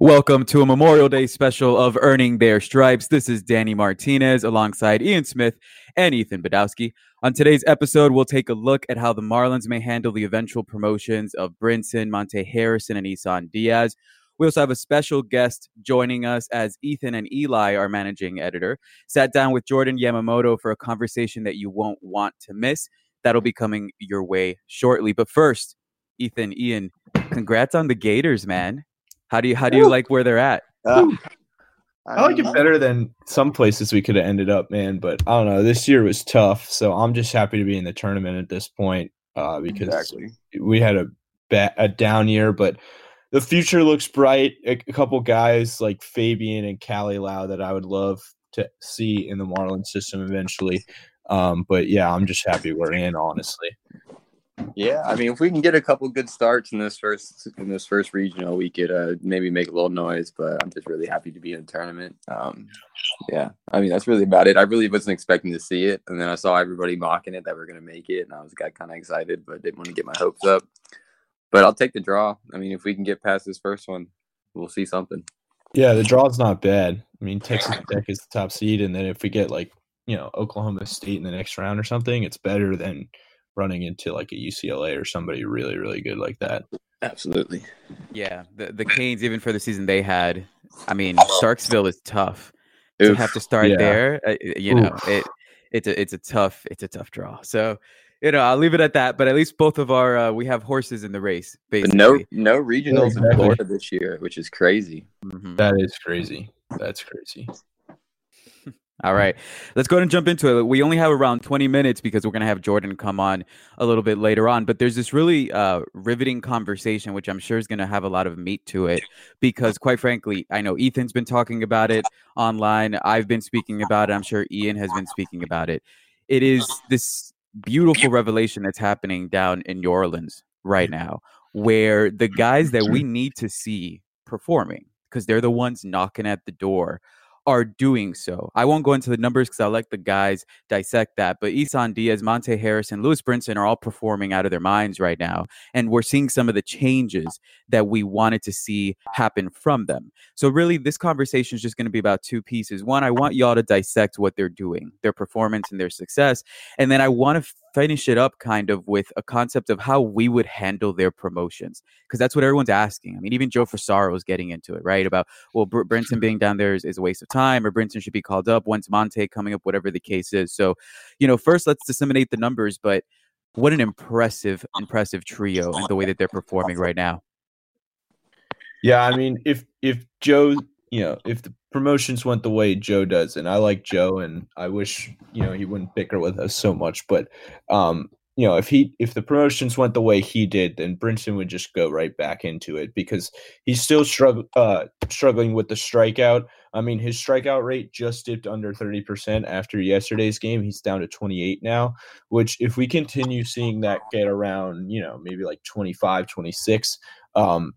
Welcome to a Memorial Day special of Earning Their Stripes. This is Danny Martinez alongside Ian Smith and Ethan Badowski. On today's episode, we'll take a look at how the Marlins may handle the eventual promotions of Brinson, Monte Harrison, and Isan Diaz. We also have a special guest joining us as Ethan and Eli, our managing editor, sat down with Jordan Yamamoto for a conversation that you won't want to miss. That'll be coming your way shortly. But first, Ethan, Ian, congrats on the Gators, man. How do you how do you like where they're at? Uh, I like it better than some places we could have ended up, man. But I don't know. This year was tough, so I'm just happy to be in the tournament at this point uh, because exactly. we had a ba- a down year, but the future looks bright. A, a couple guys like Fabian and Calilao that I would love to see in the Marlin system eventually. Um, but yeah, I'm just happy we're in, honestly. Yeah, I mean, if we can get a couple good starts in this first in this first regional, we could uh, maybe make a little noise. But I'm just really happy to be in the tournament. Um, yeah, I mean, that's really about it. I really wasn't expecting to see it, and then I saw everybody mocking it that we're gonna make it, and I was got kind of excited, but didn't want to get my hopes up. But I'll take the draw. I mean, if we can get past this first one, we'll see something. Yeah, the draw's not bad. I mean, Texas Tech is the top seed, and then if we get like you know Oklahoma State in the next round or something, it's better than running into like a UCLA or somebody really, really good like that. Absolutely. Yeah. The the Canes, even for the season they had, I mean, Starkville is tough. Oof. To have to start yeah. there, uh, you know, Oof. it it's a it's a tough it's a tough draw. So you know, I'll leave it at that. But at least both of our uh, we have horses in the race. Basically, no no regionals exactly. in Florida this year, which is crazy. Mm-hmm. That is crazy. That's crazy. All right, let's go ahead and jump into it. We only have around 20 minutes because we're going to have Jordan come on a little bit later on. But there's this really uh, riveting conversation, which I'm sure is going to have a lot of meat to it. Because, quite frankly, I know Ethan's been talking about it online. I've been speaking about it. I'm sure Ian has been speaking about it. It is this beautiful revelation that's happening down in New Orleans right now, where the guys that we need to see performing, because they're the ones knocking at the door are doing so. I won't go into the numbers because I let the guys dissect that. But Isan Diaz, Monte Harrison, Lewis Brinson are all performing out of their minds right now. And we're seeing some of the changes that we wanted to see happen from them. So, really, this conversation is just going to be about two pieces. One, I want y'all to dissect what they're doing, their performance and their success. And then I want to finish it up kind of with a concept of how we would handle their promotions because that's what everyone's asking. I mean, even Joe Frisaro is getting into it, right? About well, Br- Brinson being down there is, is, a waste of time, or Brinson should be called up. When's Monte coming up? Whatever the case is. So, you know, first let's disseminate the numbers, but what an impressive, impressive trio and the way that they're performing right now. Yeah, I mean, if if Joe, you know, if the promotions went the way Joe does, and I like Joe, and I wish you know he wouldn't bicker with us so much. But um, you know, if he if the promotions went the way he did, then Brinson would just go right back into it because he's still strugg- uh, struggling with the strikeout. I mean, his strikeout rate just dipped under 30% after yesterday's game. He's down to 28 now, which if we continue seeing that get around, you know, maybe like 25, 26, um,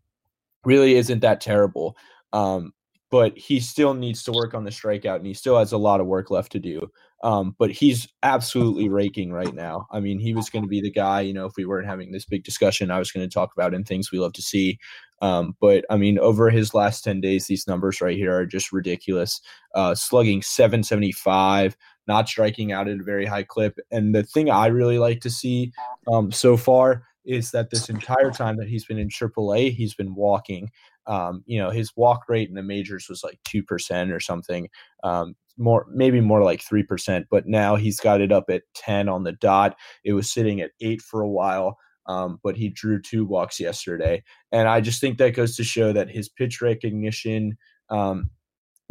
really isn't that terrible. Um, but he still needs to work on the strikeout and he still has a lot of work left to do. Um, but he's absolutely raking right now. I mean, he was going to be the guy, you know, if we weren't having this big discussion, I was going to talk about and things we love to see. Um, but I mean, over his last 10 days, these numbers right here are just ridiculous. Uh, slugging 775, not striking out at a very high clip. And the thing I really like to see um, so far is that this entire time that he's been in AAA, he's been walking. Um, you know, his walk rate in the majors was like 2% or something. Um, more maybe more like 3%, but now he's got it up at 10 on the dot. It was sitting at 8 for a while. Um, but he drew two walks yesterday. And I just think that goes to show that his pitch recognition um,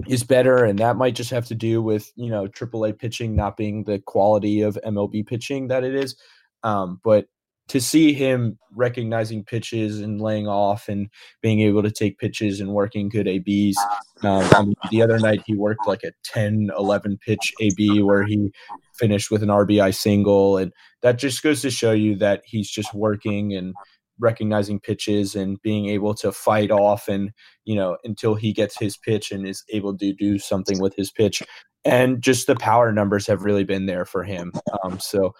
is better, and that might just have to do with you know AAA pitching not being the quality of MLB pitching that it is. Um, but to see him recognizing pitches and laying off and being able to take pitches and working good ABs. Um, I mean, the other night he worked like a 10, 11 pitch AB where he finished with an RBI single. And that just goes to show you that he's just working and recognizing pitches and being able to fight off and, you know, until he gets his pitch and is able to do something with his pitch. And just the power numbers have really been there for him. Um, so,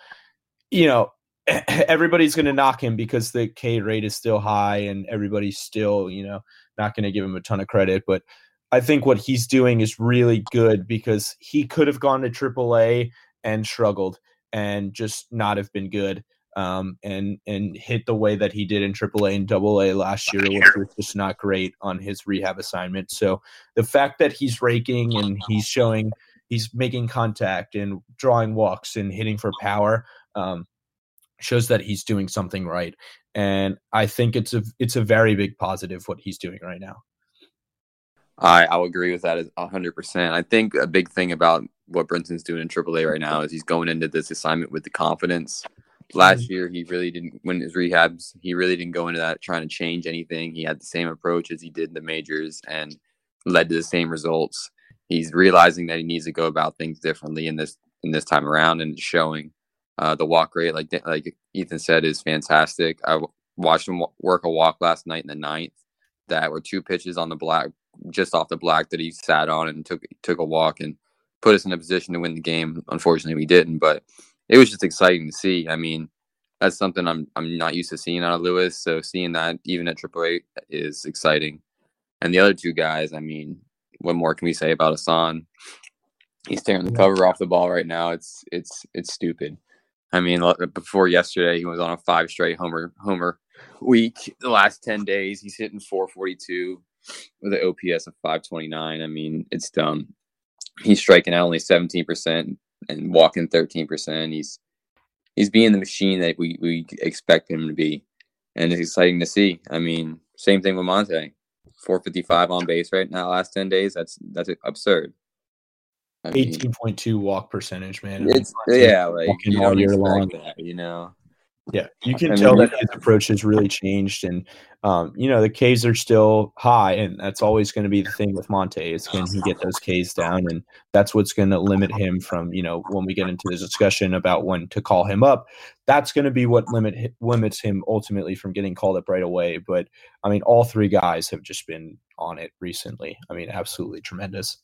you know, everybody's going to knock him because the K rate is still high and everybody's still, you know, not going to give him a ton of credit, but I think what he's doing is really good because he could have gone to AAA and struggled and just not have been good. Um, and and hit the way that he did in AAA and AA last year, which was just not great on his rehab assignment. So the fact that he's raking and he's showing he's making contact and drawing walks and hitting for power um, shows that he's doing something right. And I think it's a it's a very big positive what he's doing right now. I I'll agree with that hundred percent. I think a big thing about what Brinson's doing in AAA right now is he's going into this assignment with the confidence. Last mm-hmm. year, he really didn't win his rehabs. He really didn't go into that trying to change anything. He had the same approach as he did in the majors and led to the same results. He's realizing that he needs to go about things differently in this in this time around, and showing. Uh, the walk rate, like like Ethan said, is fantastic. I watched him work a walk last night in the ninth that were two pitches on the black, just off the black that he sat on and took took a walk and put us in a position to win the game. Unfortunately, we didn't, but it was just exciting to see. I mean, that's something I'm I'm not used to seeing out of Lewis. So seeing that even at AAA is exciting. And the other two guys, I mean, what more can we say about Isan? He's tearing the cover off the ball right now. It's it's it's stupid. I mean, before yesterday, he was on a five straight homer homer week. The last ten days, he's hitting 442 with an OPS of 529. I mean, it's dumb. He's striking out only 17 percent and walking 13 percent. He's he's being the machine that we we expect him to be, and it's exciting to see. I mean, same thing with Monte. 455 on base right now last 10 days. That's that's absurd. Eighteen point two walk percentage, man. It's yeah, like you all year long. That, you know. Yeah, you can I tell mean, that his approach has really changed, and um, you know the Ks are still high, and that's always going to be the thing with Monte. Is can he get those Ks down, and that's what's going to limit him from you know when we get into the discussion about when to call him up. That's going to be what limit limits him ultimately from getting called up right away. But I mean, all three guys have just been on it recently. I mean, absolutely tremendous.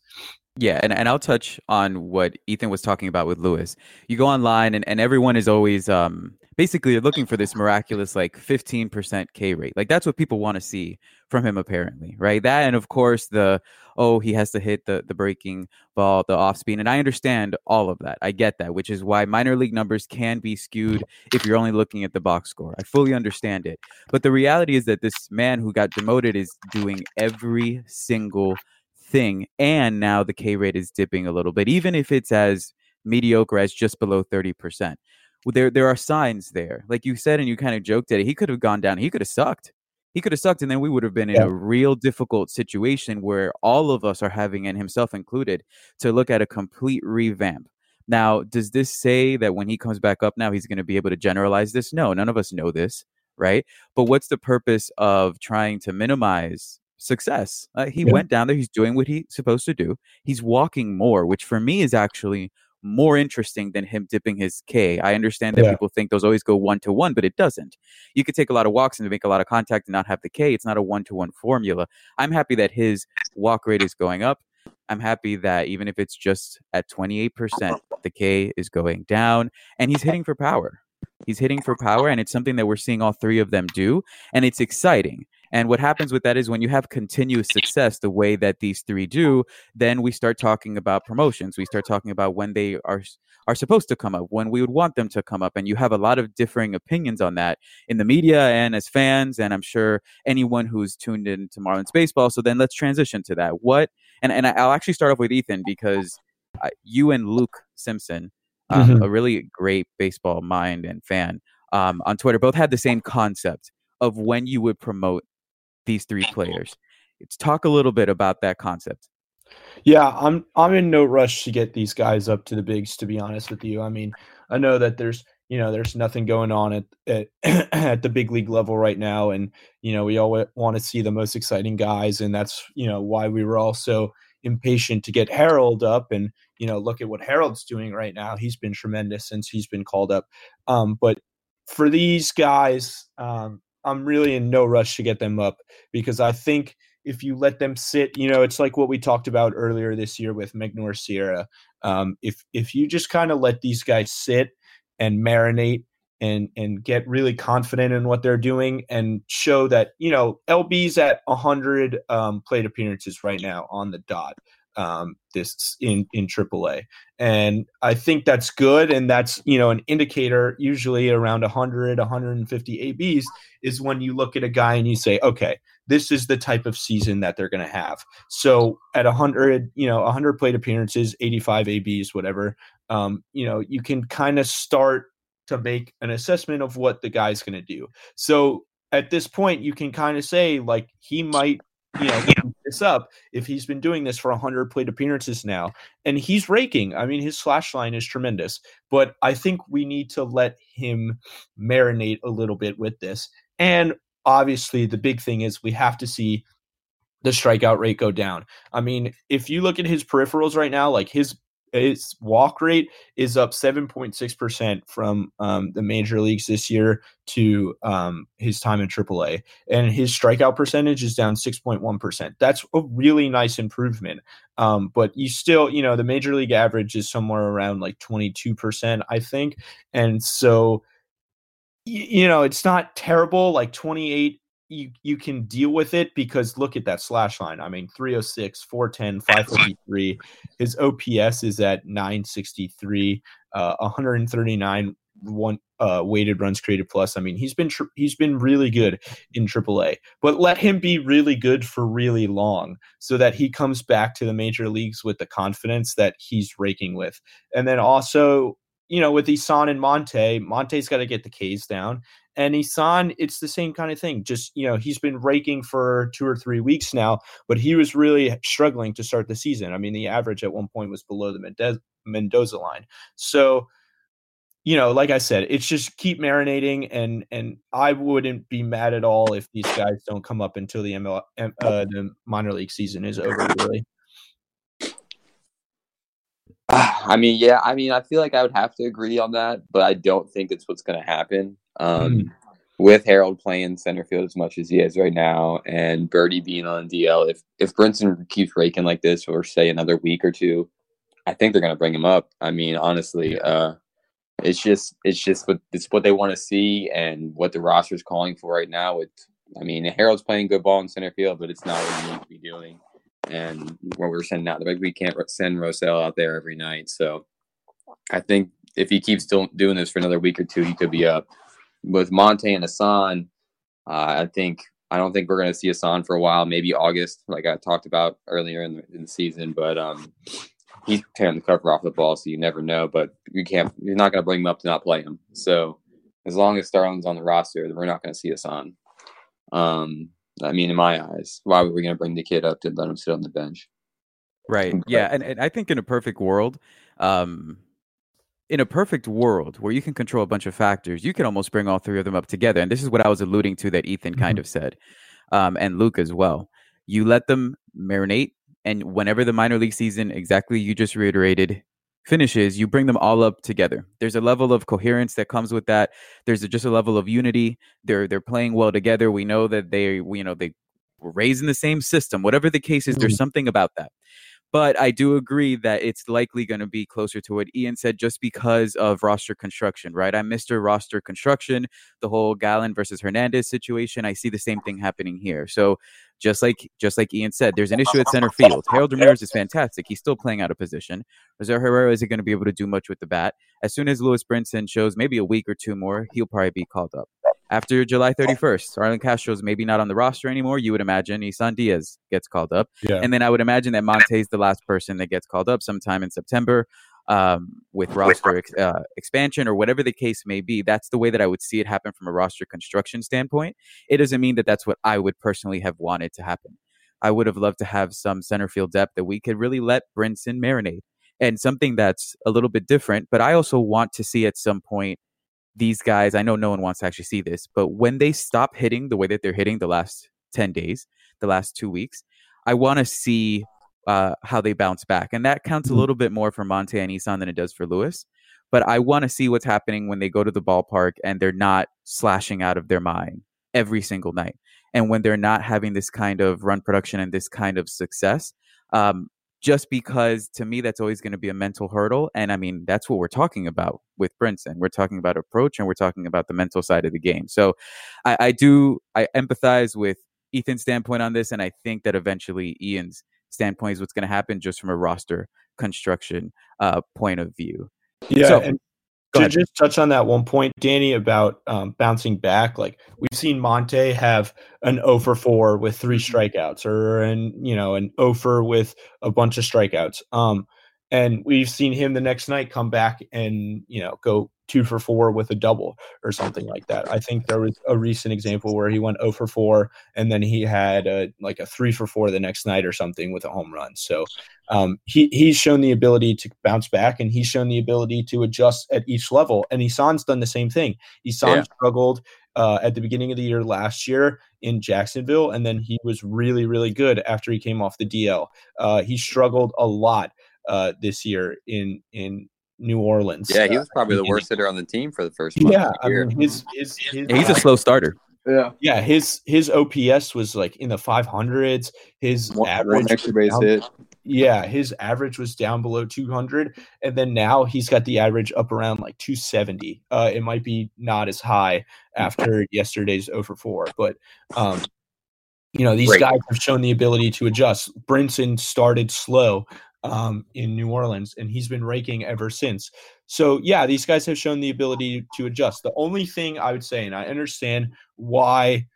Yeah, and, and I'll touch on what Ethan was talking about with Lewis. You go online and, and everyone is always um basically they're looking for this miraculous like 15% K rate. Like that's what people want to see from him apparently, right? That and of course the oh he has to hit the the breaking ball, the off speed. And I understand all of that. I get that, which is why minor league numbers can be skewed if you're only looking at the box score. I fully understand it. But the reality is that this man who got demoted is doing every single thing. And now the K rate is dipping a little bit, even if it's as mediocre as just below 30%. There, there are signs there. Like you said, and you kind of joked at it, he could have gone down. He could have sucked. He could have sucked, and then we would have been in yeah. a real difficult situation where all of us are having, and himself included, to look at a complete revamp. Now, does this say that when he comes back up now, he's going to be able to generalize this? No, none of us know this, right? But what's the purpose of trying to minimize success. Uh, he yeah. went down there. He's doing what he's supposed to do. He's walking more, which for me is actually more interesting than him dipping his K. I understand that yeah. people think those always go one to one, but it doesn't. You could take a lot of walks and make a lot of contact and not have the K. It's not a one to one formula. I'm happy that his walk rate is going up. I'm happy that even if it's just at 28%, the K is going down and he's hitting for power. He's hitting for power, and it's something that we're seeing all three of them do, and it's exciting. And what happens with that is when you have continuous success the way that these three do, then we start talking about promotions. We start talking about when they are are supposed to come up, when we would want them to come up. And you have a lot of differing opinions on that in the media and as fans, and I'm sure anyone who's tuned in to Marlins baseball. So then let's transition to that. What and and I'll actually start off with Ethan because uh, you and Luke Simpson, um, mm-hmm. a really great baseball mind and fan um, on Twitter, both had the same concept of when you would promote these three players. Let's talk a little bit about that concept. Yeah, I'm I'm in no rush to get these guys up to the bigs. To be honest with you, I mean, I know that there's you know there's nothing going on at at, at the big league level right now, and you know we all want to see the most exciting guys, and that's you know why we were all so impatient to get Harold up, and you know look at what Harold's doing right now. He's been tremendous since he's been called up. Um, but for these guys, um, I'm really in no rush to get them up because I think if you let them sit, you know, it's like what we talked about earlier this year with Magneuris Sierra. Um, if if you just kind of let these guys sit and marinate and and get really confident in what they're doing and show that you know LB's at 100 um, plate appearances right now on the dot um, this in in AAA, and I think that's good, and that's you know an indicator. Usually around 100, 150 ABs is when you look at a guy and you say, okay, this is the type of season that they're going to have. So at 100, you know, 100 plate appearances, 85 ABs, whatever, um, you know, you can kind of start to make an assessment of what the guy's going to do. So at this point, you can kind of say like he might, you know, this up if he's been doing this for 100 plate appearances now, and he's raking. I mean, his slash line is tremendous, but I think we need to let him marinate a little bit with this. And obviously, the big thing is we have to see the strikeout rate go down. I mean, if you look at his peripherals right now, like his his walk rate is up 7.6% from um, the major leagues this year to um, his time in AAA. And his strikeout percentage is down 6.1%. That's a really nice improvement. Um, but you still, you know, the major league average is somewhere around like 22%, I think. And so, you know, it's not terrible. Like 28 you you can deal with it because look at that slash line. I mean, 306, 410, 553. His OPS is at 963, uh, 139 one uh, weighted runs created plus. I mean, he's been he's been really good in AAA, but let him be really good for really long so that he comes back to the major leagues with the confidence that he's raking with. And then also, you know, with Isan and Monte, Monte's got to get the K's down, and Isan, it's the same kind of thing. Just, you know, he's been raking for two or three weeks now, but he was really struggling to start the season. I mean, the average at one point was below the Mendoza line. So, you know, like I said, it's just keep marinating, and and I wouldn't be mad at all if these guys don't come up until the ML, uh, the minor league season is over. Really. I mean, yeah, I mean, I feel like I would have to agree on that, but I don't think it's what's going to happen. Um, mm. With Harold playing center field as much as he is right now, and Berti being on DL, if if Brinson keeps raking like this for say another week or two, I think they're going to bring him up. I mean, honestly, uh, it's just it's just what it's what they want to see and what the roster is calling for right now. With I mean, Harold's playing good ball in center field, but it's not what he needs to be doing. And what we're sending out, like we can't send Rosell out there every night. So I think if he keeps doing this for another week or two, he could be up with Monte and Isan, uh, I think I don't think we're going to see Isan for a while. Maybe August, like I talked about earlier in the, in the season. But um, he's tearing the cover off the ball, so you never know. But you can't. You're not going to bring him up to not play him. So as long as Starlin's on the roster, we're not going to see Isan. Um, I mean, in my eyes, why were we going to bring the kid up to let him sit on the bench? Right. Yeah, and, and I think in a perfect world, um, in a perfect world where you can control a bunch of factors, you can almost bring all three of them up together. And this is what I was alluding to that Ethan kind mm-hmm. of said, um, and Luke as well. You let them marinate, and whenever the minor league season, exactly you just reiterated, finishes, you bring them all up together. There's a level of coherence that comes with that. There's a, just a level of unity. They're they're playing well together. We know that they you know they were raised in the same system. Whatever the case is, mm-hmm. there's something about that. But I do agree that it's likely going to be closer to what Ian said just because of roster construction, right? I'm Mr. Roster Construction, the whole Gallen versus Hernandez situation. I see the same thing happening here. So just like just like Ian said, there's an issue at center field. Harold Ramirez is fantastic. He's still playing out of position. Jose Herrera isn't going to be able to do much with the bat. As soon as Lewis Brinson shows maybe a week or two more, he'll probably be called up after July 31st. Starlin Castro's maybe not on the roster anymore. You would imagine Isan Diaz gets called up. Yeah. And then I would imagine that Monte's the last person that gets called up sometime in September um, with roster ex- uh, expansion or whatever the case may be. That's the way that I would see it happen from a roster construction standpoint. It doesn't mean that that's what I would personally have wanted to happen. I would have loved to have some center field depth that we could really let Brinson marinate and something that's a little bit different. But I also want to see at some point these guys, I know no one wants to actually see this, but when they stop hitting the way that they're hitting the last 10 days, the last two weeks, I want to see uh, how they bounce back. And that counts a mm-hmm. little bit more for Monte and Isan than it does for Lewis. But I want to see what's happening when they go to the ballpark and they're not slashing out of their mind every single night. And when they're not having this kind of run production and this kind of success. Um, just because to me that's always going to be a mental hurdle. And I mean, that's what we're talking about with Brinson. We're talking about approach and we're talking about the mental side of the game. So I, I do I empathize with Ethan's standpoint on this, and I think that eventually Ian's standpoint is what's going to happen just from a roster construction uh, point of view. Yeah, so, and to just touch on that one point, Danny, about um, bouncing back. Like we've seen Monte have an 0 for 4 with three mm-hmm. strikeouts, or an you know an 0 for with a bunch of strikeouts. Um, and we've seen him the next night come back and you know go two for four with a double or something like that. I think there was a recent example where he went 0 for 4 and then he had a, like a three for four the next night or something with a home run. So um, he he's shown the ability to bounce back and he's shown the ability to adjust at each level. And Isan's done the same thing. Isan yeah. struggled uh, at the beginning of the year last year in Jacksonville, and then he was really really good after he came off the DL. Uh, he struggled a lot uh, this year in in New Orleans. Yeah, he was probably the worst hitter on the team for the first month. Yeah, I mean, his, his, his, yeah, he's a slow starter. Yeah, yeah. His his OPS was like in the 500s. His one, average one extra base down, hit. Yeah, his average was down below 200, and then now he's got the average up around like 270. Uh, it might be not as high after yesterday's over 4, but um, you know these Great. guys have shown the ability to adjust. Brinson started slow um, in New Orleans, and he's been raking ever since. So, yeah, these guys have shown the ability to adjust. The only thing I would say, and I understand why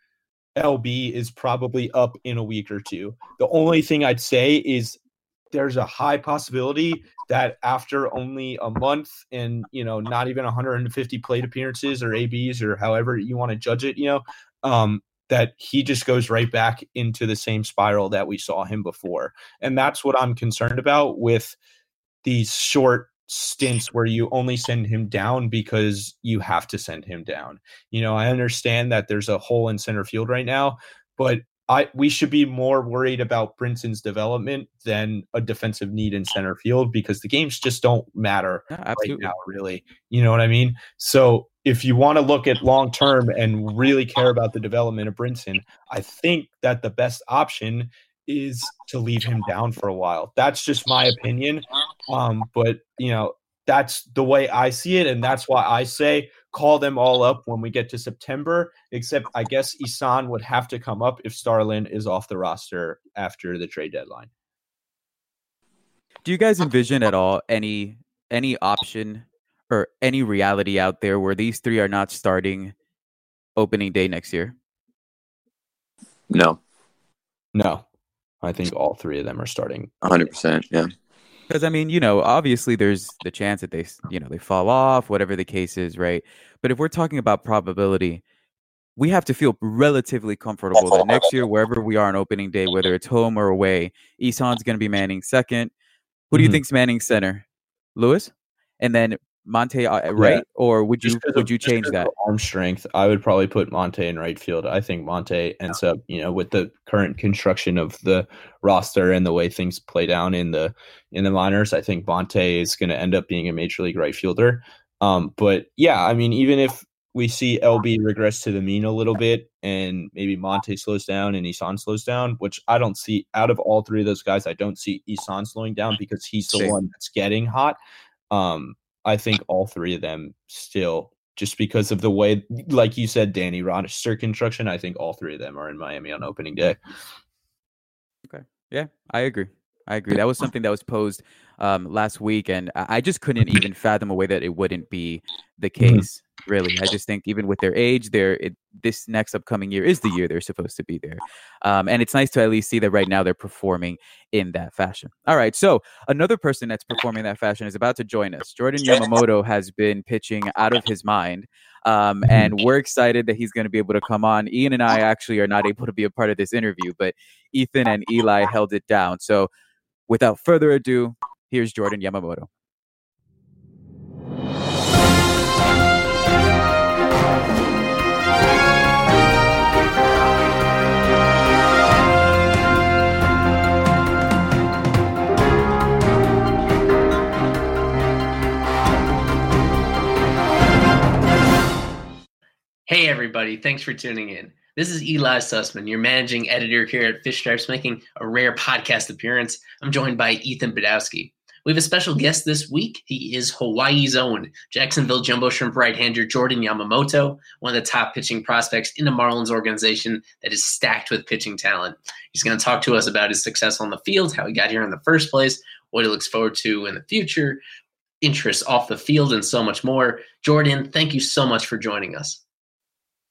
LB is probably up in a week or two, the only thing I'd say is there's a high possibility that after only a month and you know not even 150 plate appearances or abs or however you want to judge it you know um, that he just goes right back into the same spiral that we saw him before. And that's what I'm concerned about with these short stints where you only send him down because you have to send him down. You know, I understand that there's a hole in center field right now, but I we should be more worried about Brinson's development than a defensive need in center field because the games just don't matter right now, really. You know what I mean? So if you want to look at long term and really care about the development of Brinson, I think that the best option is to leave him down for a while. That's just my opinion. Um, but you know, that's the way I see it, and that's why I say call them all up when we get to September. Except I guess Isan would have to come up if Starlin is off the roster after the trade deadline. Do you guys envision at all any any option or any reality out there where these three are not starting opening day next year? No. No. I think all three of them are starting. 100%. Yeah. Because I mean, you know, obviously there's the chance that they, you know, they fall off, whatever the case is, right? But if we're talking about probability, we have to feel relatively comfortable that next year, wherever we are on opening day, whether it's home or away, Isan's going to be manning second. Who do you mm-hmm. think's manning center? Lewis, and then Monte uh, right, yeah. or would you would you change that arm strength? I would probably put Monte in right field. I think Monte ends up, you know, with the current construction of the roster and the way things play down in the in the minors, I think Monte is going to end up being a major league right fielder. Um, but yeah, I mean, even if we see LB regress to the mean a little bit, and maybe Monte slows down and Isan slows down, which I don't see out of all three of those guys. I don't see Isan slowing down because he's the Same. one that's getting hot. Um, I think all three of them still just because of the way, like you said, Danny roster construction. I think all three of them are in Miami on opening day. Okay, yeah, I agree. I agree. That was something that was posed um, last week, and I just couldn't even fathom a way that it wouldn't be the mm-hmm. case. Really, I just think even with their age, they're it, this next upcoming year is the year they're supposed to be there, um, and it's nice to at least see that right now they're performing in that fashion. All right, so another person that's performing that fashion is about to join us. Jordan Yamamoto has been pitching out of his mind. Um, mm-hmm. and we're excited that he's going to be able to come on. Ian and I actually are not able to be a part of this interview, but Ethan and Eli held it down. So Without further ado, here's Jordan Yamamoto. Hey, everybody. Thanks for tuning in. This is Eli Sussman, your managing editor here at Fish Stripes, making a rare podcast appearance. I'm joined by Ethan Badowski. We have a special guest this week. He is Hawaii's own Jacksonville Jumbo Shrimp right-hander Jordan Yamamoto, one of the top pitching prospects in the Marlins organization that is stacked with pitching talent. He's going to talk to us about his success on the field, how he got here in the first place, what he looks forward to in the future, interests off the field, and so much more. Jordan, thank you so much for joining us.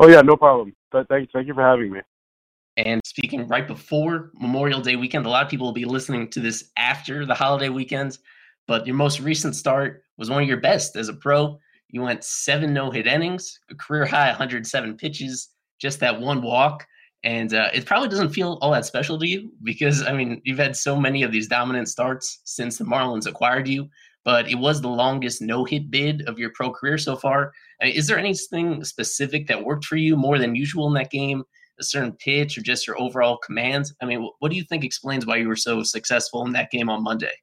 Oh yeah, no problem. Thank, thank you for having me. And speaking right before Memorial Day weekend, a lot of people will be listening to this after the holiday weekends. But your most recent start was one of your best as a pro. You went seven no hit innings, a career high 107 pitches, just that one walk. And uh, it probably doesn't feel all that special to you because, I mean, you've had so many of these dominant starts since the Marlins acquired you but it was the longest no hit bid of your pro career so far. Is there anything specific that worked for you more than usual in that game? A certain pitch or just your overall commands? I mean, what do you think explains why you were so successful in that game on Monday?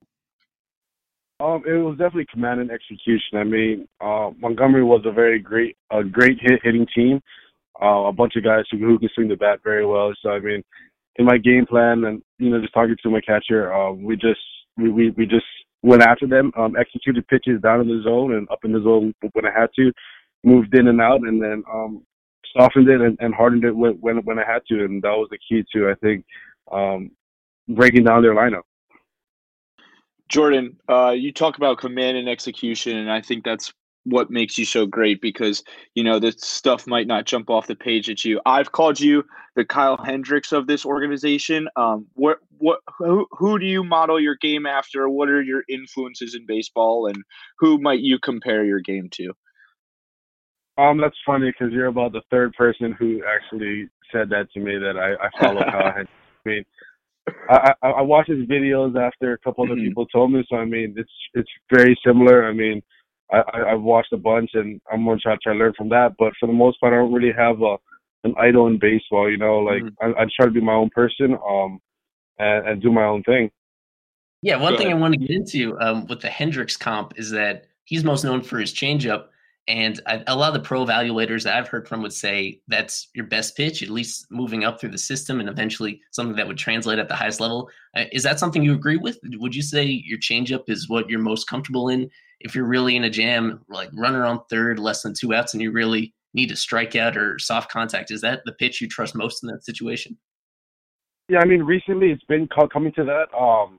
Um, it was definitely command and execution. I mean, uh, Montgomery was a very great, a great hit hitting team. Uh, a bunch of guys who, who can swing the bat very well. So I mean, in my game plan and you know just talking to my catcher, uh, we just we, we we just went after them, um, executed pitches down in the zone and up in the zone when I had to, moved in and out, and then um, softened it and, and hardened it when, when I had to, and that was the key to I think um, breaking down their lineup. Jordan, uh, you talk about command and execution, and I think that's what makes you so great because you know this stuff might not jump off the page at you. I've called you the Kyle Hendricks of this organization. Um, what what who, who do you model your game after? What are your influences in baseball, and who might you compare your game to? Um, that's funny because you're about the third person who actually said that to me that I, I follow Kyle Hendricks. I mean, I, I, I watched his videos after a couple other mm-hmm. people told me, so I mean, it's it's very similar. I mean I, I have watched a bunch and I'm gonna try, try to learn from that. But for the most part, I don't really have a an idol in baseball. You know, like mm-hmm. I, I try to be my own person, um, and, and do my own thing. Yeah, one Go thing ahead. I want to get into um, with the Hendricks comp is that he's most known for his changeup, and I, a lot of the pro evaluators that I've heard from would say that's your best pitch, at least moving up through the system, and eventually something that would translate at the highest level. Uh, is that something you agree with? Would you say your changeup is what you're most comfortable in? if you're really in a jam, like runner on third, less than two outs, and you really need to strike out or soft contact, is that the pitch you trust most in that situation? Yeah, I mean, recently it's been coming to that. Um,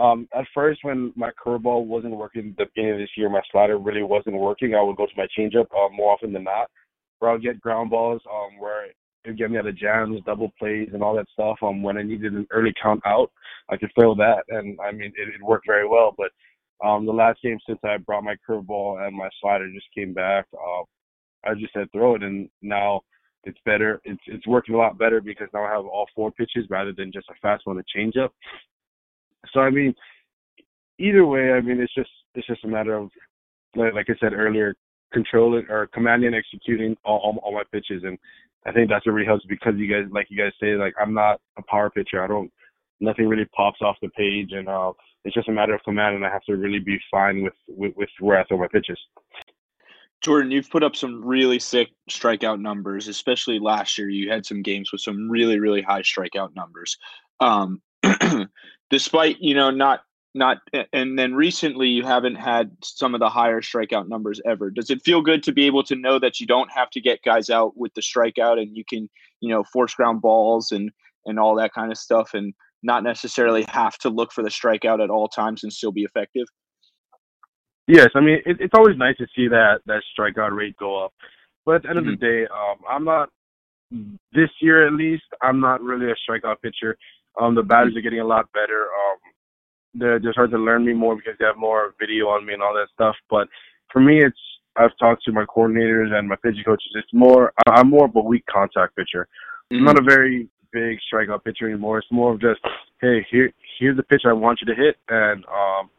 um, at first, when my curveball wasn't working the beginning of this year, my slider really wasn't working. I would go to my changeup uh, more often than not, where I would get ground balls um, where it would get me out of jams, double plays, and all that stuff. Um, when I needed an early count out, I could throw that, and I mean, it, it worked very well. But um, the last game since I brought my curveball and my slider just came back, uh, I just said throw it, and now it's better. It's it's working a lot better because now I have all four pitches rather than just a fast one, and a changeup. So I mean, either way, I mean it's just it's just a matter of like, like I said earlier, controlling or commanding and executing all, all, all my pitches, and I think that's what really helps because you guys like you guys say like I'm not a power pitcher. I don't nothing really pops off the page, and uh, it's just a matter of command, and I have to really be fine with, with, with where I throw my pitches. Jordan, you've put up some really sick strikeout numbers, especially last year. You had some games with some really, really high strikeout numbers. Um, despite you know not not, and then recently you haven't had some of the higher strikeout numbers ever. Does it feel good to be able to know that you don't have to get guys out with the strikeout, and you can you know force ground balls and and all that kind of stuff, and not necessarily have to look for the strikeout at all times and still be effective? Yes, I mean it, it's always nice to see that that strikeout rate go up, but at the end mm-hmm. of the mm-hmm. day, um, I'm not this year at least. I'm not really a strikeout pitcher. Um, the batters are getting a lot better. Um, they're they're starting to learn me more because they have more video on me and all that stuff. But for me, it's I've talked to my coordinators and my pitching coaches. It's more I'm more of a weak contact pitcher. Mm-hmm. I'm not a very big strikeout pitcher anymore. It's more of just, hey, here here's the pitch I want you to hit, and um,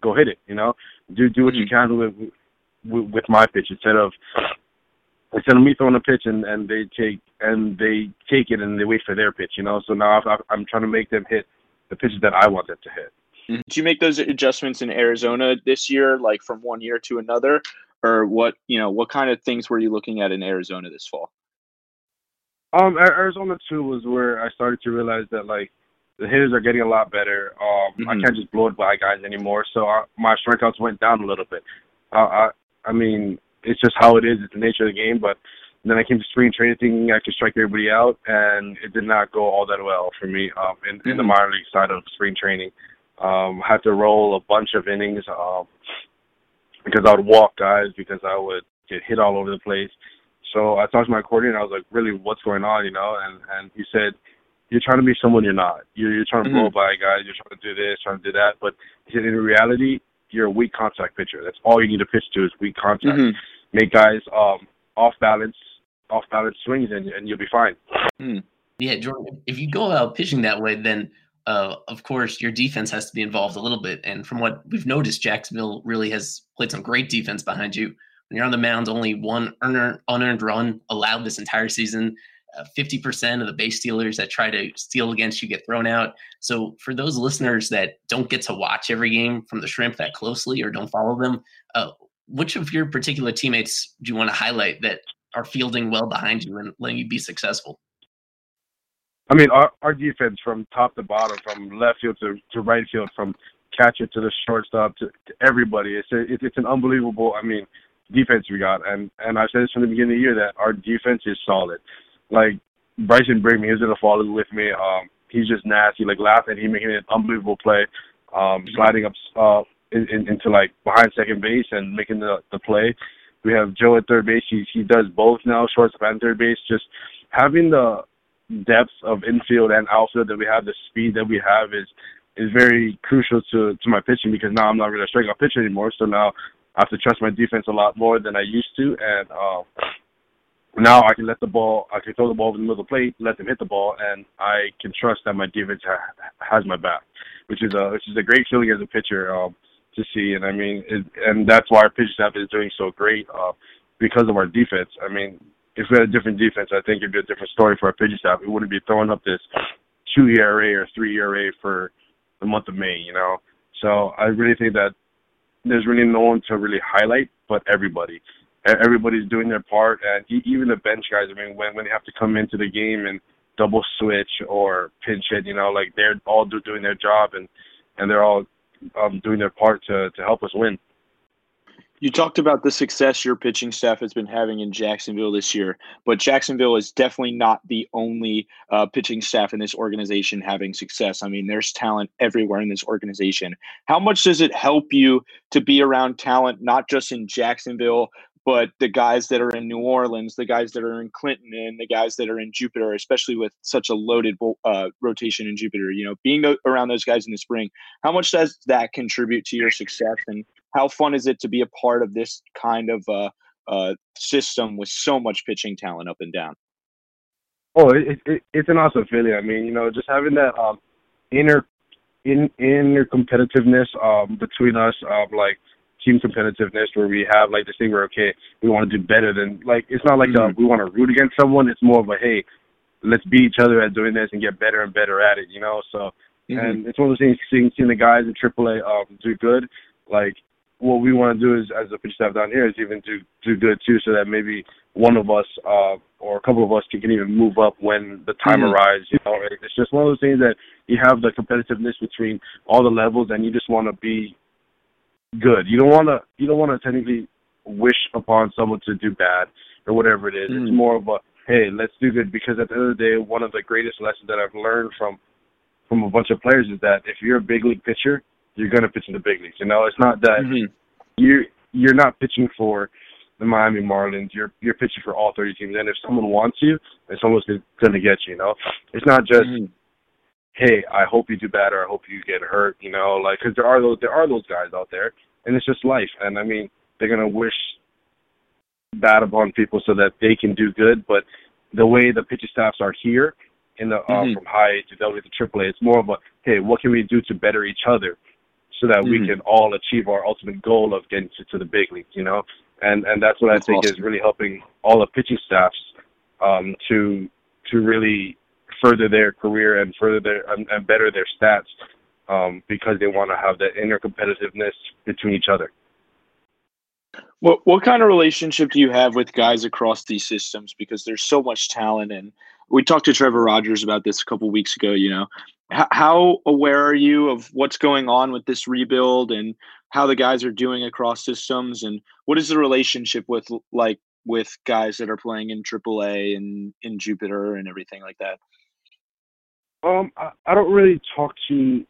go hit it. You know, do do what mm-hmm. you can with with my pitch instead of instead of me throwing a pitch and and they take and they take it and they wait for their pitch. You know, so now i I'm trying to make them hit the pitches that I want them to hit. Mm-hmm. Did you make those adjustments in Arizona this year, like from one year to another, or what? You know, what kind of things were you looking at in Arizona this fall? Um, Arizona too was where I started to realize that like the hitters are getting a lot better. Um, mm-hmm. I can't just blow it by guys anymore, so I, my strikeouts went down a little bit. Uh, I, I mean, it's just how it is. It's the nature of the game. But then I came to spring training thinking I could strike everybody out, and it did not go all that well for me um, in, mm-hmm. in the minor league side of spring training. Um, I had to roll a bunch of innings um, because I would walk guys because I would get hit all over the place. So I talked to my coordinator. And I was like, "Really, what's going on?" You know, and and he said, "You're trying to be someone you're not. You're you're trying to mm-hmm. blow by guys. You're trying to do this, trying to do that. But he said, in reality, you're a weak contact pitcher. That's all you need to pitch to is weak contact. Mm-hmm. Make guys um off balance, off balance swings, and and you'll be fine." Mm. Yeah, Jordan. If you go out pitching that way, then uh, of course, your defense has to be involved a little bit. And from what we've noticed, Jacksonville really has played some great defense behind you. When you're on the mound, only one earner, unearned run allowed this entire season. Uh, 50% of the base stealers that try to steal against you get thrown out. So, for those listeners that don't get to watch every game from the Shrimp that closely or don't follow them, uh, which of your particular teammates do you want to highlight that are fielding well behind you and letting you be successful? I mean, our our defense from top to bottom, from left field to, to right field, from catcher to the shortstop to, to everybody, it's a, it's it's an unbelievable. I mean, defense we got, and and I said this from the beginning of the year that our defense is solid. Like Bryson Brigman, he's the fall with me. Um, he's just nasty. Like laughing, he making an unbelievable play, um, sliding up uh in, in, into like behind second base and making the the play. We have Joe at third base. He he does both now, shortstop and third base. Just having the depth of infield and outfield that we have, the speed that we have is is very crucial to to my pitching because now I'm not really a strikeout pitcher anymore. So now I have to trust my defense a lot more than I used to, and uh, now I can let the ball, I can throw the ball over the middle of the plate, let them hit the ball, and I can trust that my defense ha- has my back, which is a which is a great feeling as a pitcher um, to see. And I mean, it, and that's why our pitching staff is doing so great uh, because of our defense. I mean, if we had a different defense, I think it'd be a different story for our pitching staff. We wouldn't be throwing up this two ERA or three ERA for the month of May, you know. So I really think that there's really no one to really highlight, but everybody. Everybody's doing their part, and even the bench guys. I mean, when when they have to come into the game and double switch or pinch hit, you know, like they're all doing their job, and and they're all um, doing their part to to help us win. You talked about the success your pitching staff has been having in Jacksonville this year, but Jacksonville is definitely not the only uh, pitching staff in this organization having success. I mean, there's talent everywhere in this organization. How much does it help you to be around talent, not just in Jacksonville, but the guys that are in New Orleans, the guys that are in Clinton, and the guys that are in Jupiter, especially with such a loaded uh, rotation in Jupiter, you know, being around those guys in the spring, how much does that contribute to your success? And how fun is it to be a part of this kind of uh, uh, system with so much pitching talent up and down? Oh, it, it, it's an awesome feeling. I mean, you know, just having that um, inner in inner competitiveness um, between us, um, like team competitiveness, where we have like this thing where okay, we want to do better than like it's not like mm-hmm. we want to root against someone. It's more of a hey, let's beat each other at doing this and get better and better at it. You know, so mm-hmm. and it's one of those things seeing, seeing the guys in AAA um, do good. Like what we want to do is, as a pitch staff down here, is even do do good too, so that maybe one of us uh, or a couple of us can, can even move up when the time mm-hmm. arrives. You know, it's just one of those things that you have the competitiveness between all the levels, and you just want to be good. You don't want to you don't want to technically wish upon someone to do bad or whatever it is. Mm-hmm. It's more of a hey, let's do good because at the end of the day, one of the greatest lessons that I've learned from from a bunch of players is that if you're a big league pitcher, you're going to pitch in the big leagues. You know, it's not that mm-hmm. you you're not pitching for the Miami Marlins. You're you're pitching for all 30 teams. And if someone wants you, then someone's going to get you. You know, it's not just. Mm-hmm. Hey, I hope you do better. I hope you get hurt. You know, like because there are those there are those guys out there, and it's just life. And I mean, they're gonna wish bad upon people so that they can do good. But the way the pitching staffs are here, in the uh, mm-hmm. from high to W to AAA, it's more of a hey, what can we do to better each other? so that mm-hmm. we can all achieve our ultimate goal of getting to, to the big leagues, you know? And and that's what that's I think awesome. is really helping all the pitching staffs um, to to really further their career and further their and, and better their stats um, because they want to have that inner competitiveness between each other. What what kind of relationship do you have with guys across these systems? Because there's so much talent, and we talked to Trevor Rogers about this a couple weeks ago. You know, H- how aware are you of what's going on with this rebuild and how the guys are doing across systems, and what is the relationship with like with guys that are playing in AAA and in Jupiter and everything like that? Um, I, I don't really talk to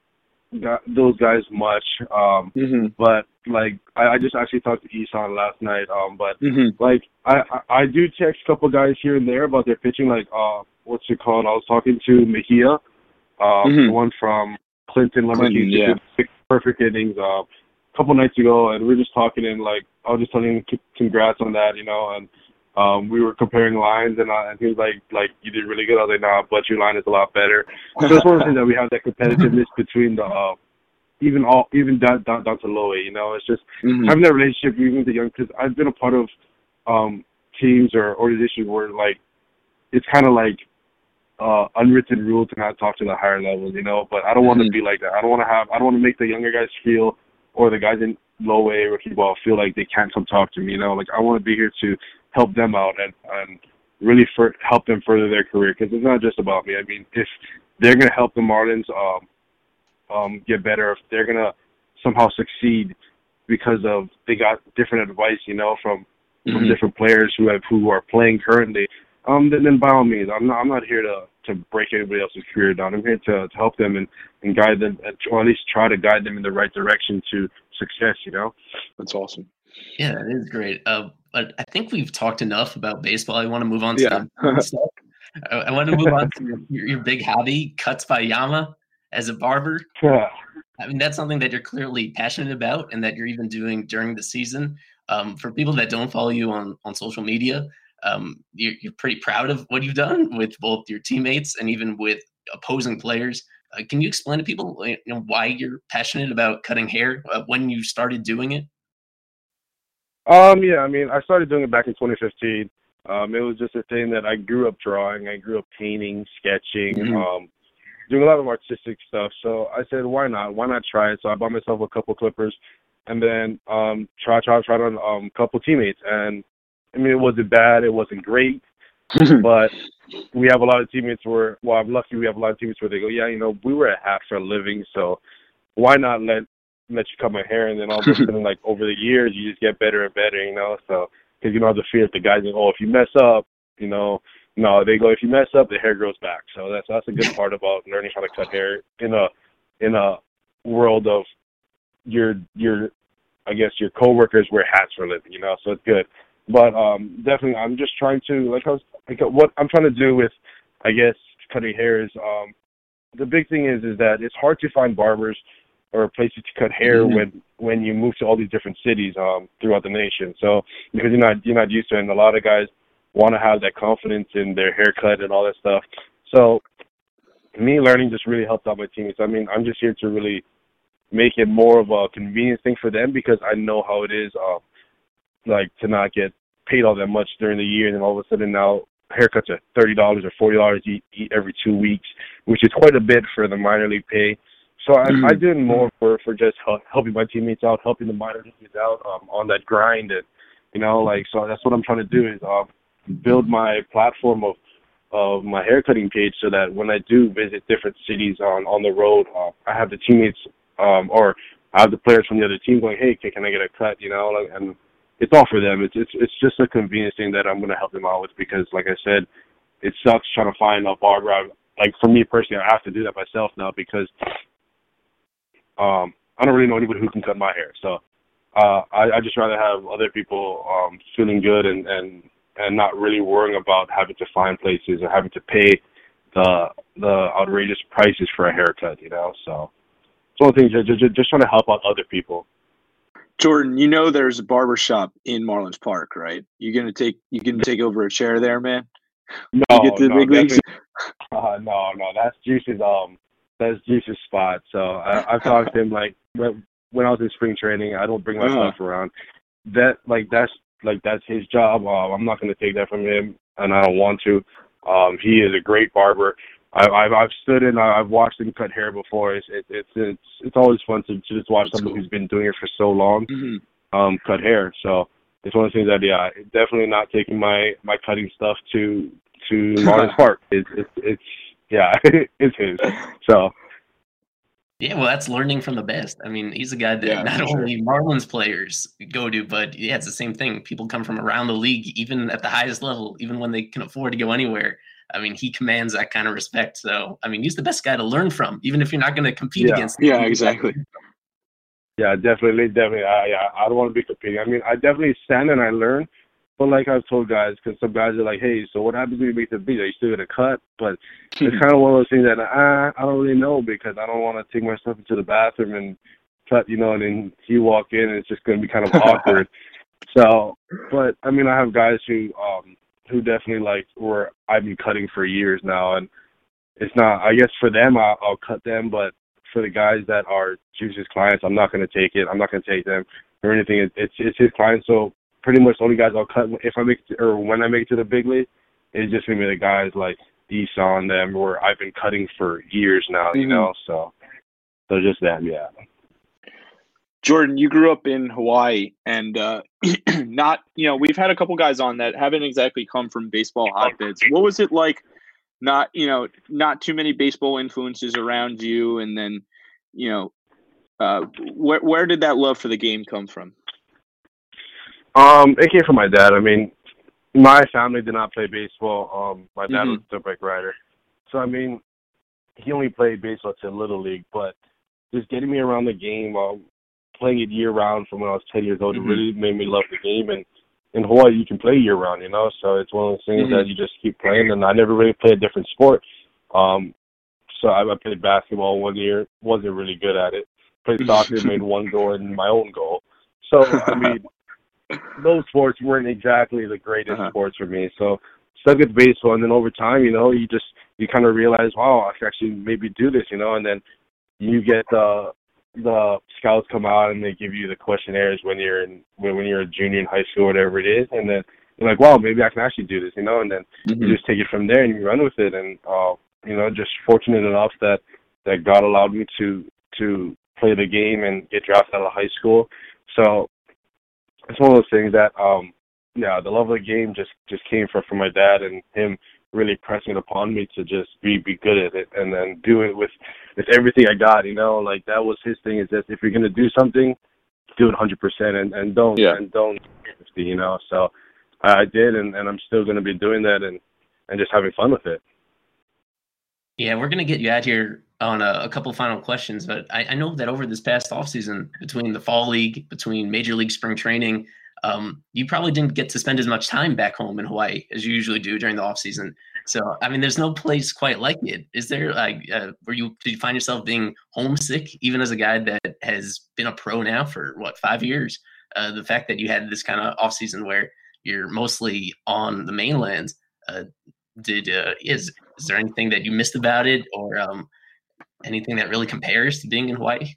those guys much. Um, Mm-hmm. but like I, I just actually talked to Isan last night. Um, but Mm-hmm. like I, I I do text a couple guys here and there about their pitching. Like uh, what's it called? I was talking to Mejia, um, Mhm. the one from Clinton. Clinton, yeah. did six perfect innings. Uh, a couple nights ago, and we were just talking and like I was just telling him c- congrats on that, you know, and um, we were comparing lines, and, uh, and he was like, like you did really good. I was like, nah, but your line is a lot better. So it's one of the things that we have that competitiveness between the uh, even all even down down, down to low You know, it's just Mm-hmm. having that relationship even with the young because I've been a part of um teams or organizations where like it's kind of like uh unwritten rule to not talk to the higher levels, you know. But I don't want to Mhm. be like that. I don't want to have. I don't want to make the younger guys feel or the guys in low A rookie ball feel like they can't come talk to me. You know, like I want to be here to help them out and and really for, help them further their career because it's not just about me. I mean, if they're gonna help the Marlins um um get better, if they're gonna somehow succeed because of they got different advice, you know, from from Mhm. different players who have who are playing currently, um, then, then by all means, I'm not I'm not here to to break anybody else's career down. I'm here to to help them and and guide them, or at least try to guide them in the right direction to success. You know. That's awesome. Yeah, it is great. Uh, but I think we've talked enough about baseball. I want to move on to Yeah. the stuff. I, I want to move on to your, your big hobby, cuts by Yama, as a barber. Yeah. I mean, that's something that you're clearly passionate about, and that you're even doing during the season. Um, for people that don't follow you on on social media, um, you're, you're pretty proud of what you've done with both your teammates and even with opposing players. Uh, can you explain to people you know, why you're passionate about cutting hair uh, when you started doing it? Um, yeah, I mean, I started doing it back in 2015. Um, it was just a thing that I grew up drawing. I grew up painting, sketching, Mhm. um, doing a lot of artistic stuff. So I said, why not? Why not try it? So I bought myself a couple clippers, and then um, try, try, tried on um, a couple teammates. And I mean, it wasn't bad. It wasn't great, but we have a lot of teammates where, well, I'm lucky we have a lot of teammates where they go, yeah, you know, we were at half for a living, so why not let let you cut my hair, and then all of a sudden, like over the years, you just get better and better, you know. So because you don't have the fear of the guys, like, oh, if you mess up, you know, no, they go, if you mess up, the hair grows back. So that's that's a good part about learning how to cut hair in a in a world of your your I guess your coworkers wear hats for a living, you know. So it's good, but um, definitely, I'm just trying to like I was like what I'm trying to do with I guess cutting hair is um the big thing is is that it's hard to find barbers or places to cut hair Mhm. when when you move to all these different cities um throughout the nation. So because you're not you're not used to it and a lot of guys want to have that confidence in their haircut and all that stuff. So me learning just really helped out my teammates. I mean, I'm just here to really make it more of a convenience thing for them because I know how it is um like to not get paid all that much during the year and then all of a sudden now haircuts are thirty dollars or forty dollars every two weeks, which is quite a bit for the minor league pay. So I, Mhm. I did more for for just help, helping my teammates out, helping the minor leagues out um, on that grind, and you know, like so that's what I'm trying to do is um, build my platform of of my haircutting page so that when I do visit different cities on on the road, uh, I have the teammates um, or I have the players from the other team going, hey, can, can I get a cut? You know, like, and it's all for them. It's it's it's just a convenience thing that I'm going to help them out with because, like I said, it sucks trying to find a barber. I, like for me personally, I have to do that myself now because um, I don't really know anybody who can cut my hair. So uh, I, I just rather have other people um, feeling good and and and not really worrying about having to find places or having to pay the the outrageous prices for a haircut. You know, so it's one things. Just, just, just trying to help out other people. Jordan, you know there's a barber shop in Marlins Park, right? You're gonna take you can take over a chair there, man. No, You get to the no, big Uh, no, no, that's Juice's um, that's Juice's spot. So I, I've talked to him like when when I was in spring training. I don't bring my Uh-huh. stuff around. That like that's like that's his job. Uh, I'm not going to take that from him, and I don't want to. Um, he is a great barber. I, I've I've stood in. I've watched him cut hair before. It's it's it's it's, it's always fun to, to just watch someone who's been doing it for so long Mhm. um cut hair. So it's one of the things that yeah, definitely not taking my my cutting stuff to to Marlins Park. It's it's, it's yeah, it's his. So Yeah, well, that's learning from the best. I mean, he's a guy that Yeah, not sure. only Marlins players go to, but yeah, it's the same thing. People come from around the league, even at the highest level, even when they can afford to go anywhere. I mean, he commands that kind of respect. So, I mean, he's the best guy to learn from, even if you're not going to compete Yeah. against. him. Yeah, exactly. Yeah, definitely, definitely. I yeah, I don't want to be competing. I mean, I definitely stand and I learn, but like I've told guys, because some guys are like, "Hey, so what happens when you make the beat? Are you still gonna cut?" But it's kind of one of those things that I I don't really know because I don't want to take myself into the bathroom and cut, you know, and then he walk in and it's just gonna be kind of awkward. So, but I mean, I have guys who um who definitely like where I've been cutting for years now, and it's not. I guess for them, I, I'll cut them, but for the guys that are Juice's clients, I'm not going to take it. I'm not going to take them or anything. It, it's it's his clients, so pretty much the only guys I'll cut if I make it to, or when I make it to the big league is just gonna be the guys like Isan and them, where I've been cutting for years now. You Mhm. know, so so just them, yeah. Jordan, you grew up in Hawaii and uh, not, you know, we've had a couple guys on that haven't exactly come from baseball hotbeds. What was it like not, you know, not too many baseball influences around you and then, you know, uh, where where did that love for the game come from? Um, it came from my dad. I mean, my family did not play baseball. Um, my dad was a bike rider, so I mean, he only played baseball to little league. But just getting me around the game, um, playing it year round from when I was ten years old, Mhm. it really made me love the game. And in Hawaii, you can play year round, you know. So it's one of those things Mhm. that you just keep playing. And I never really played a different sport. Um, so I, I played basketball one year, wasn't really good at it. Played soccer, made one goal and my own goal. So I mean those sports weren't exactly the greatest Uh-huh. sports for me. So stuck with baseball, and then over time, you know, you just you kind of realize, wow, I can actually maybe do this, you know, and then you get the the scouts come out and they give you the questionnaires when you're in when, when you're a junior in high school, whatever it is, and then you're like, wow, maybe I can actually do this, you know, and then you just take it from there and you run with it, and uh, you know, just fortunate enough that that God allowed me to to play the game and get drafted out of high school. So it's one of those things that um yeah the love of the game just just came from from my dad and him really pressing it upon me to just be be good at it and then do it with with everything I got you know? Like that was his thing is that if you're gonna do something do it hundred percent and and don't Yeah. and don't you know? So I I did and and I'm still gonna be doing that and and just having fun with it. Yeah, we're gonna get you out here on a, a couple final questions, but I, I know that over this past offseason, between the fall league, between major league spring training, um, you probably didn't get to spend as much time back home in Hawaii as you usually do during the offseason. So, I mean, there's no place quite like it. Is there like, uh, were you did you find yourself being homesick, even as a guy that has been a pro now for what five years? Uh, the fact that you had this kind of offseason where you're mostly on the mainland, uh, did uh, is is there anything that you missed about it, or um, anything that really compares to being in Hawaii?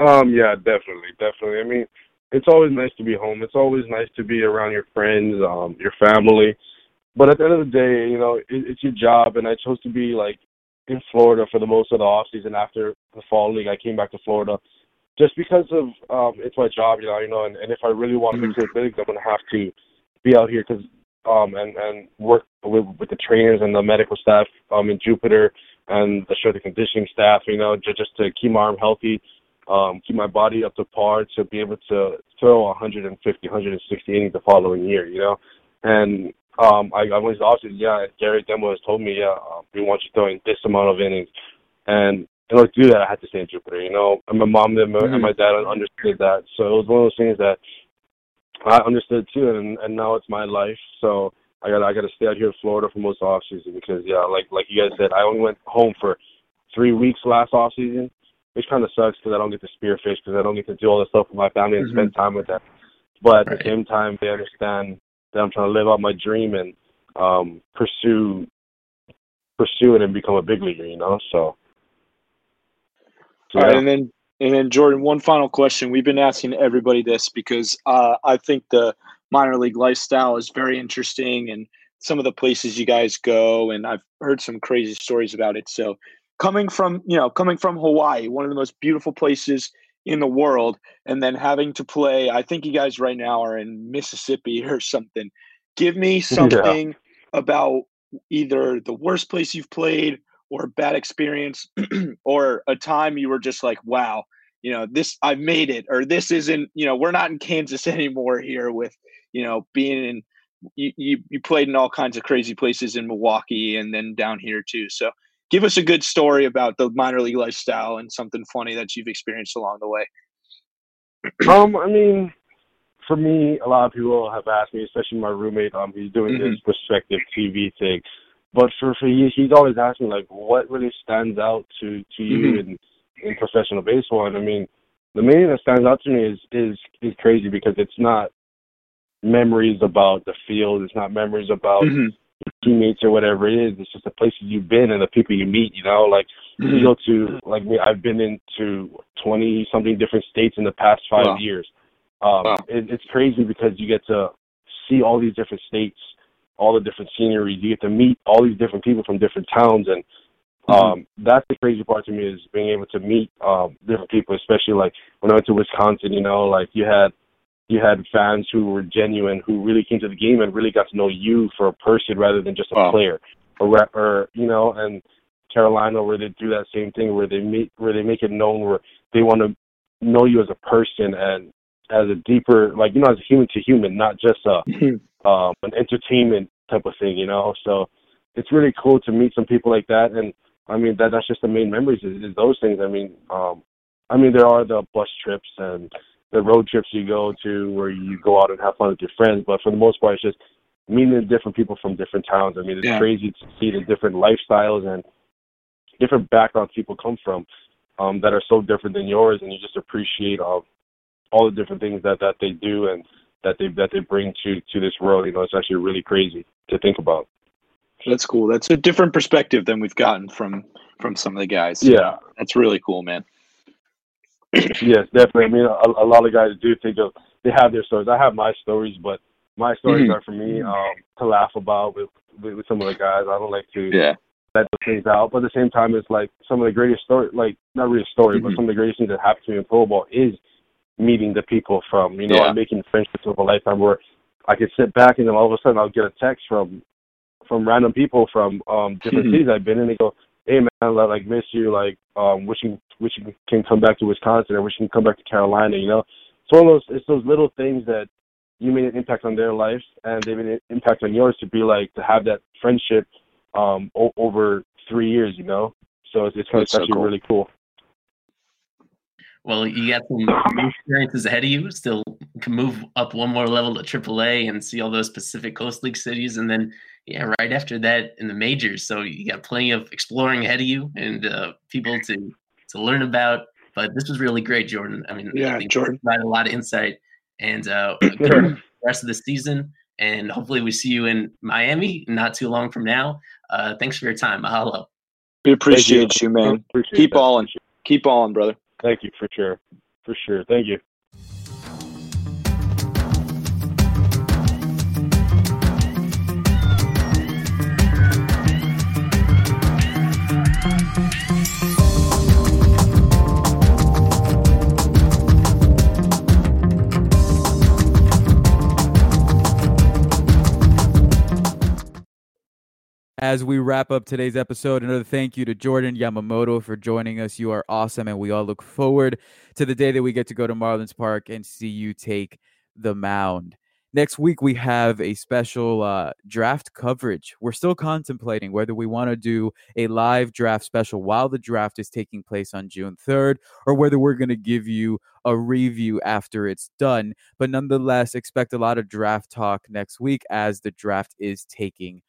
Um, yeah, definitely, definitely. I mean, it's always nice to be home. It's always nice to be around your friends, um, your family. But at the end of the day, you know, it, it's your job, and I chose to be like in Florida for the most of the off season. After the fall league, I came back to Florida just because of um, it's my job, you know, you know. And, and if I really want to make it big, I'm gonna have to be out here because um, and and work with with the trainers and the medical staff um in Jupiter and the strength and conditioning staff, you know, just, just to keep my arm healthy um, keep my body up to par to be able to throw 150, 160 innings the following year, you know. And um, I, I went to the yeah, Gary Denbo has told me, yeah, um, we want you throwing this amount of innings. And in order to do that, I had to stay in Jupiter, you know. And my mom and my, and my dad understood that. So it was one of those things that I understood too, and, and now it's my life. So I got I got to stay out here in Florida for most off season because yeah, like like you guys said, I only went home for three weeks last off season, which kind of sucks because I don't get to spearfish because I don't get to do all this stuff with my family and spend time with them. But at Right. the same time, they understand that I'm trying to live out my dream and um, pursue pursue it and become a big leaguer. You know, so. so All right, yeah. and then and then Jordan, one final question. We've been asking everybody this because uh, I think the minor league lifestyle is very interesting, and some of the places you guys go, and I've heard some crazy stories about it. So, coming from you know coming from Hawaii, one of the most beautiful places in the world, and then having to play. I think you guys right now are in Mississippi or something. Give me something about either the worst place you've played or a bad experience or a time you were just like, wow, you know, this I've made it, or this isn't, you know, we're not in Kansas anymore here with, you know, being in you, you, you played in all kinds of crazy places in Milwaukee and then down here too. So give us a good story about the minor league lifestyle and something funny that you've experienced along the way. Um, I mean, for me, a lot of people have asked me, especially my roommate. Um, he's doing mm-hmm. this perspective TV thing, but for for he, he's always asking like, what really stands out to to you mm-hmm. in in professional baseball? And I mean, the main thing that stands out to me is is is crazy because it's not memories about the field. It's not memories about mm-hmm. Teammates or whatever it is. It's just the places you've been and the people you meet. You know, like mm-hmm. you go to like me. I've been into twenty something different states in the past five wow. years. Um, wow. it, it's crazy because you get to see all these different states, all the different scenery. You get to meet all these different people from different towns, and mm-hmm. um, that's the crazy part to me is being able to meet um, different people, especially like when I went to Wisconsin. You know, like you had you had fans who were genuine, who really came to the game and really got to know you for a person rather than just a wow. player, or or you know, and Carolina where they do that same thing where they make where they make it known where they want to know you as a person and as a deeper like you know as a human to human, not just a mm-hmm. um, an entertainment type of thing, you know. So it's really cool to meet some people like that, and I mean that that's just the main memories is, is those things. I mean, um, I mean there are the bus trips and the road trips you go to where you go out and have fun with your friends. But for the most part, it's just meeting different people from different towns. I mean, it's yeah. crazy to see the different lifestyles and different backgrounds people come from um, that are so different than yours, and you just appreciate uh, all the different things that that they do and that they that they bring to to this world. You know, it's actually really crazy to think about. That's cool. That's a different perspective than we've gotten from from some of the guys. Yeah, that's really cool, man yes, definitely. I mean, a, a, lot of guys do think of they have their stories. I have my stories, but my stories mm-hmm. are for me um, to laugh about with, with, with some of the guys. I don't like to yeah. let those things out. But at the same time, it's like some of the greatest story, like not really story, mm-hmm. but some of the greatest things that happen to me in football is meeting the people from you know yeah. and making friendships of a lifetime. Where I could sit back and then all of a sudden I'll get a text from from random people from um different mm-hmm. cities I've been in. They go, "Hey man, I like miss you. Like um wishing wish you can come back to Wisconsin or wish you can come back to Carolina. You know, it's one of those. It's those little things that you made an impact on their life and they made an impact on yours to be like to have that friendship um o- over three years. You know, so it's, it's, it's actually so cool. really cool. Well, you got some experiences ahead of you. Still can move up one more level to AAA and see all those Pacific Coast League cities, and then yeah, right after that in the majors. So you got plenty of exploring ahead of you and uh, people to to learn about. But this was really great, Jordan. I mean, yeah, I Jordan provided a lot of insight and uh, good rest of the season. And hopefully, we see you in Miami not too long from now. Uh, thanks for your time. Mahalo. We appreciate you. you, man. Appreciate Keep that. on. Keep on, brother. Thank you for sure. For sure. Thank you. As we wrap up today's episode, another thank you to Jordan Yamamoto for joining us. You are awesome, and we all look forward to the day that we get to go to Marlins Park and see you take the mound. Next week, we have a special uh, draft coverage. We're still contemplating whether we want to do a live draft special while the draft is taking place on June 3rd, or whether we're going to give you a review after it's done. But nonetheless, expect a lot of draft talk next week as the draft is taking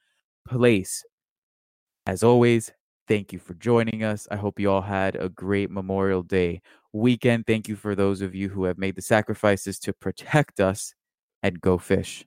place. As always, thank you for joining us. I hope you all had a great Memorial Day weekend. Thank you for those of you who have made the sacrifices to protect us and go fish.